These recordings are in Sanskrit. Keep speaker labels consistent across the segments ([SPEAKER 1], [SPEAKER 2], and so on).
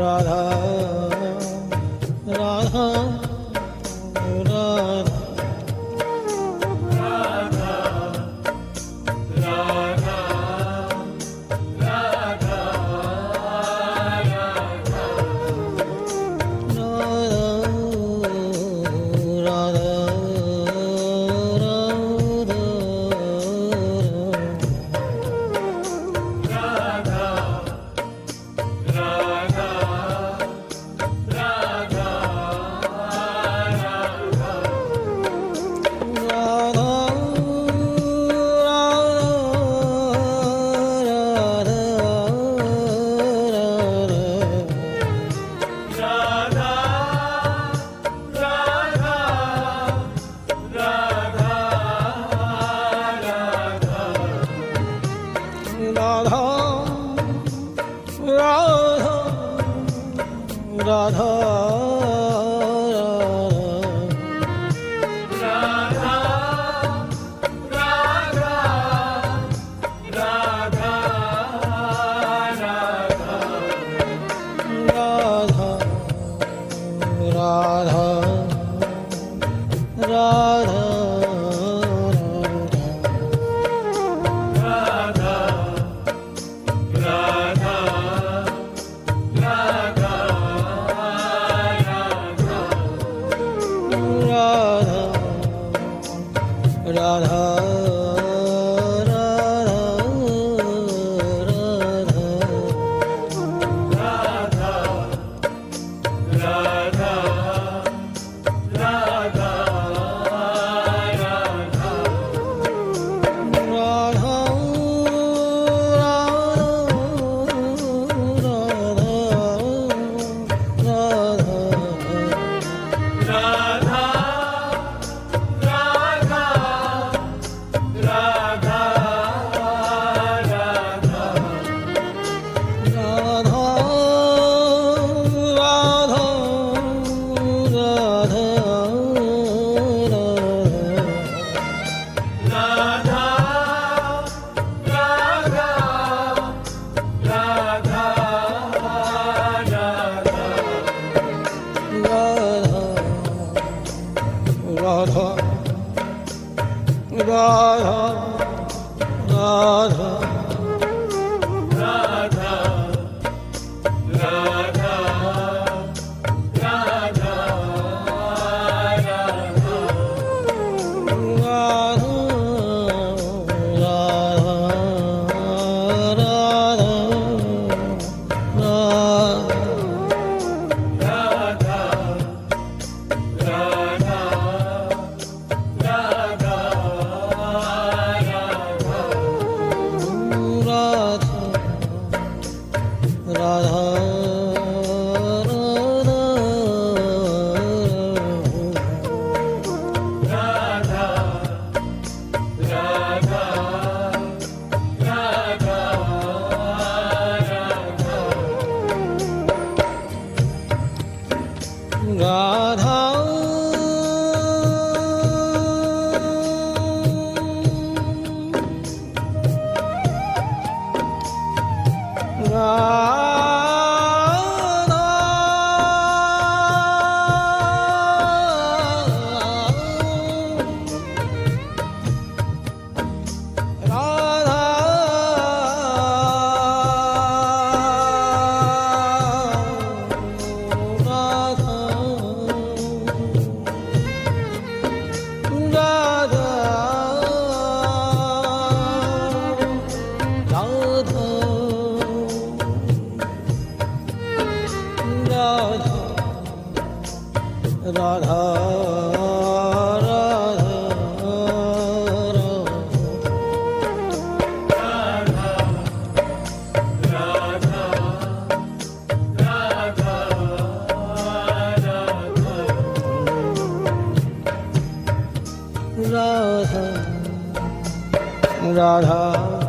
[SPEAKER 1] Radha Radha Radha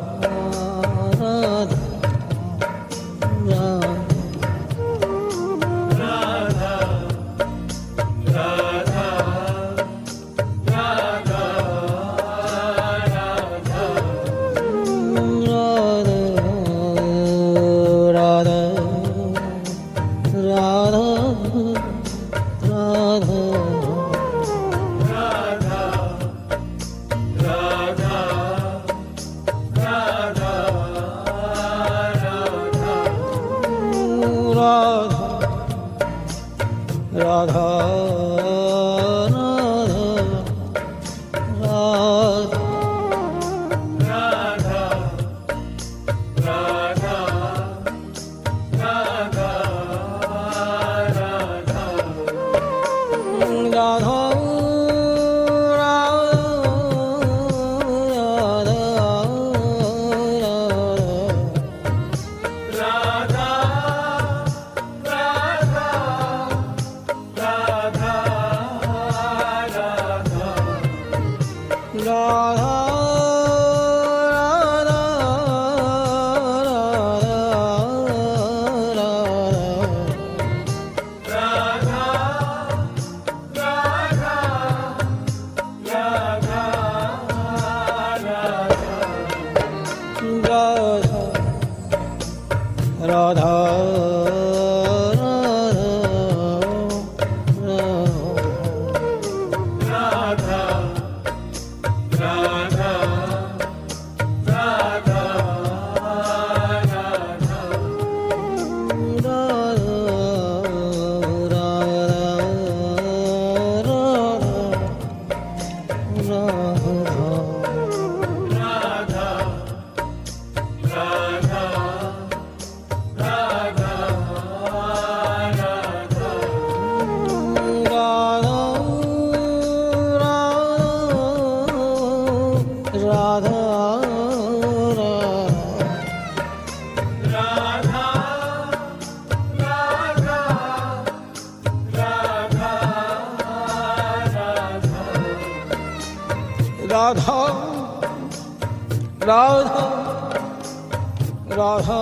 [SPEAKER 2] Radha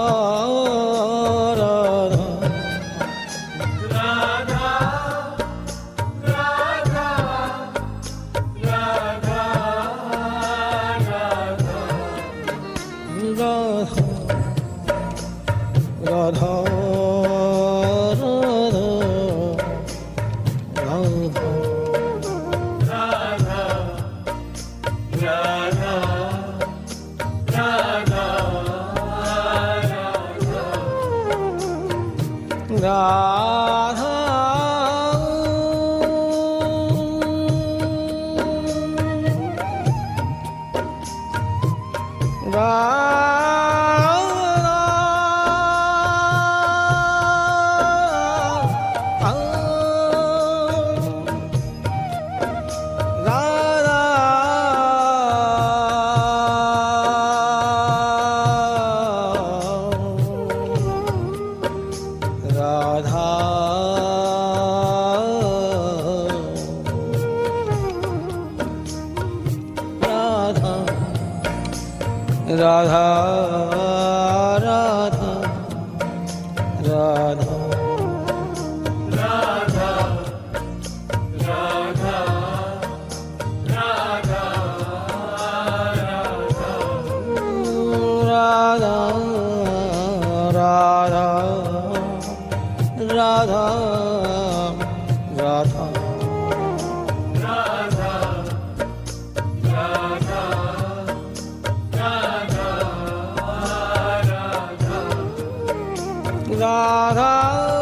[SPEAKER 2] 好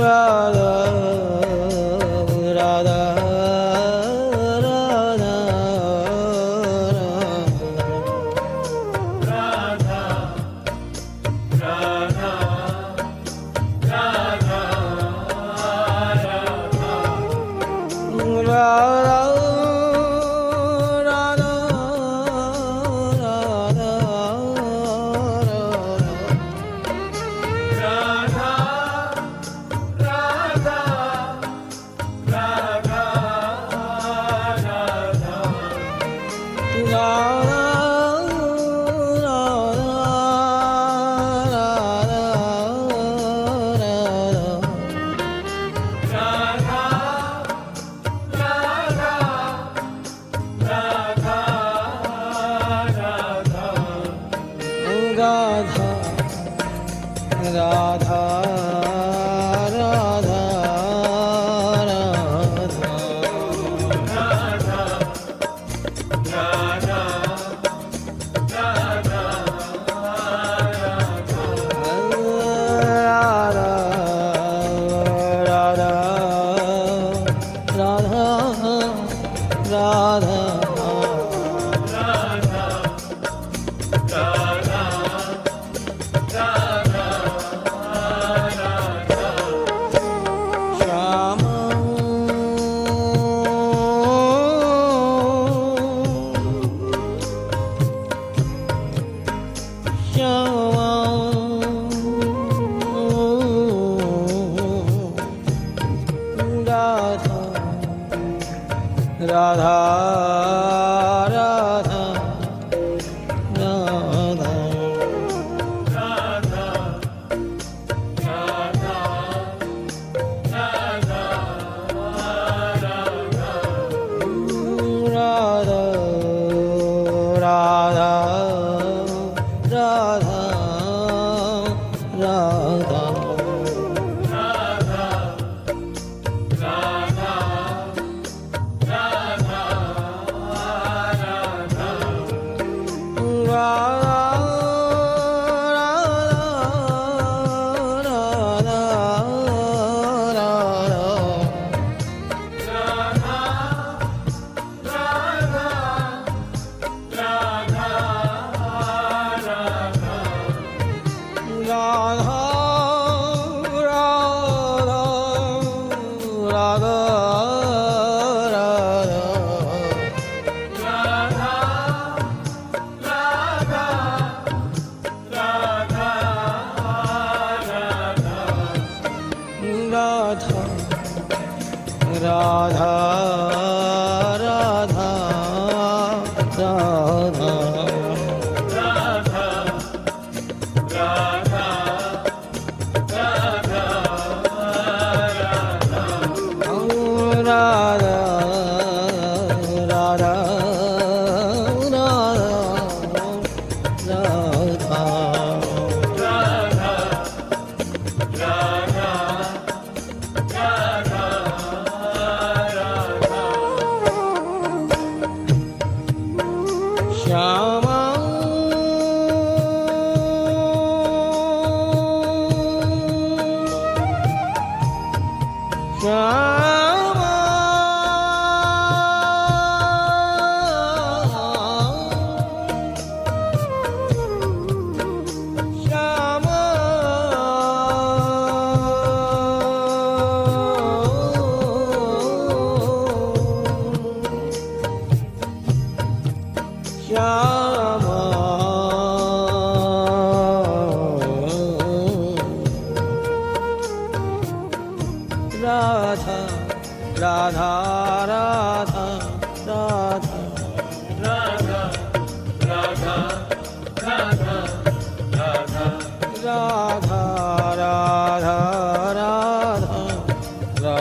[SPEAKER 2] rather Radha Radha. Radha
[SPEAKER 1] On. Rama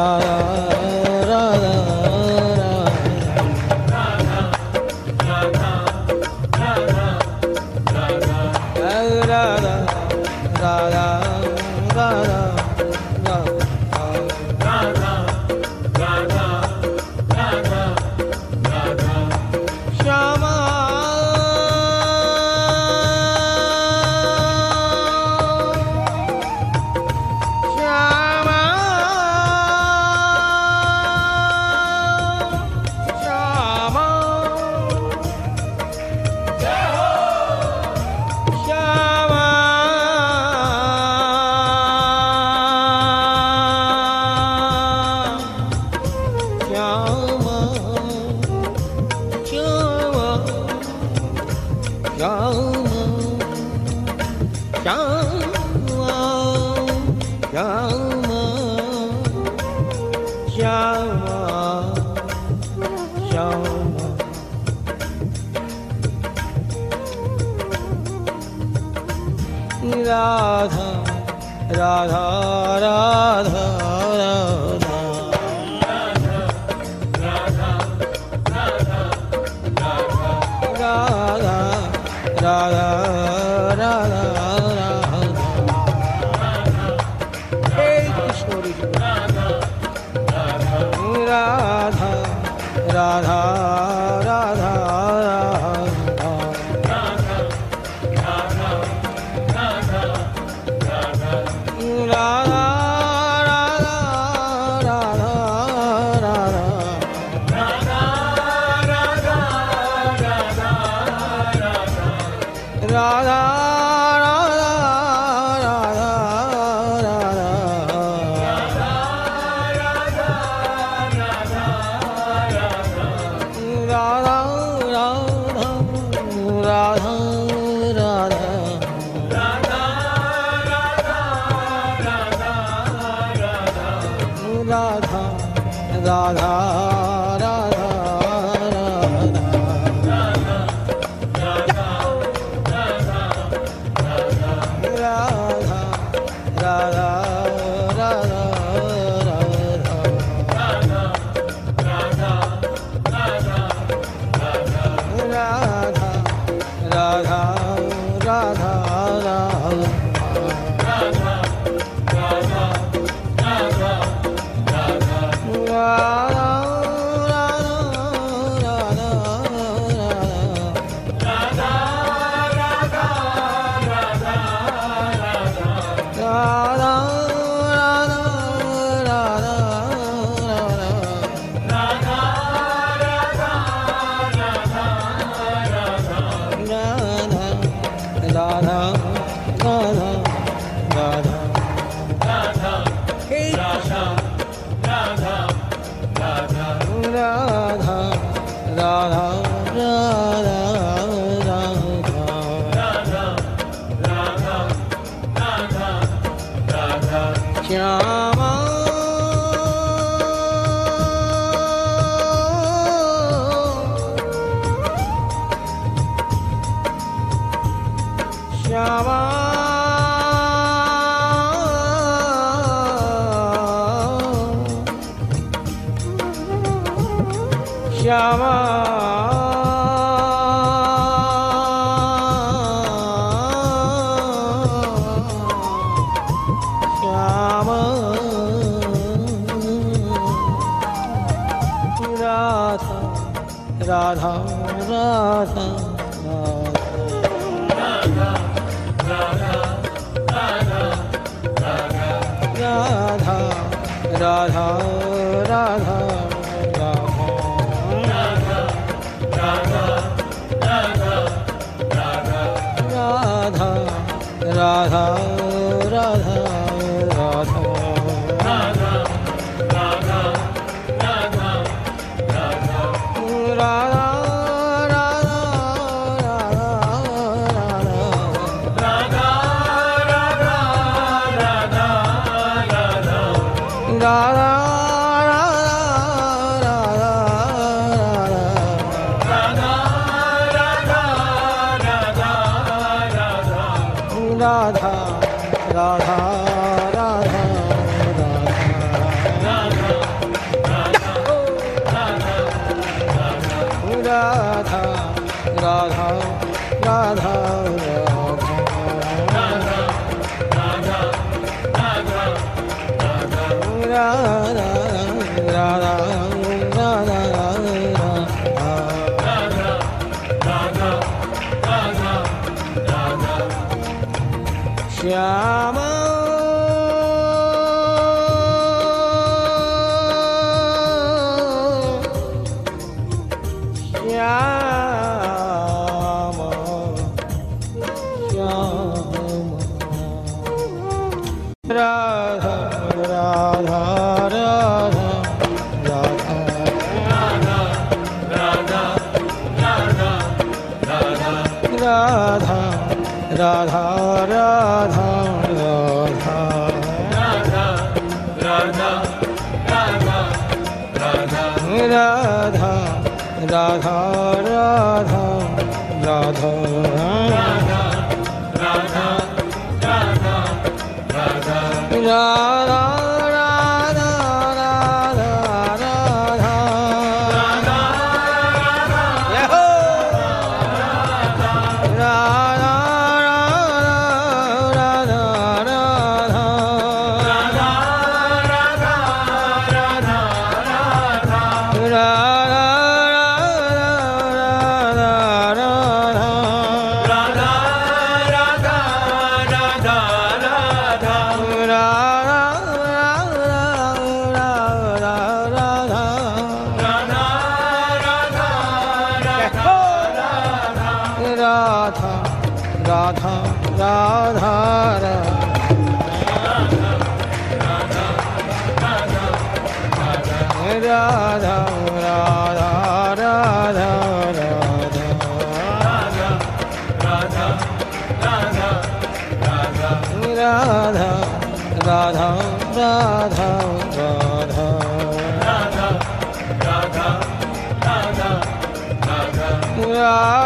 [SPEAKER 1] mirada. ्याम Shyam Shyam Radha Radha. Ram Radha Yeah. Não. Radha Radha Radha Radha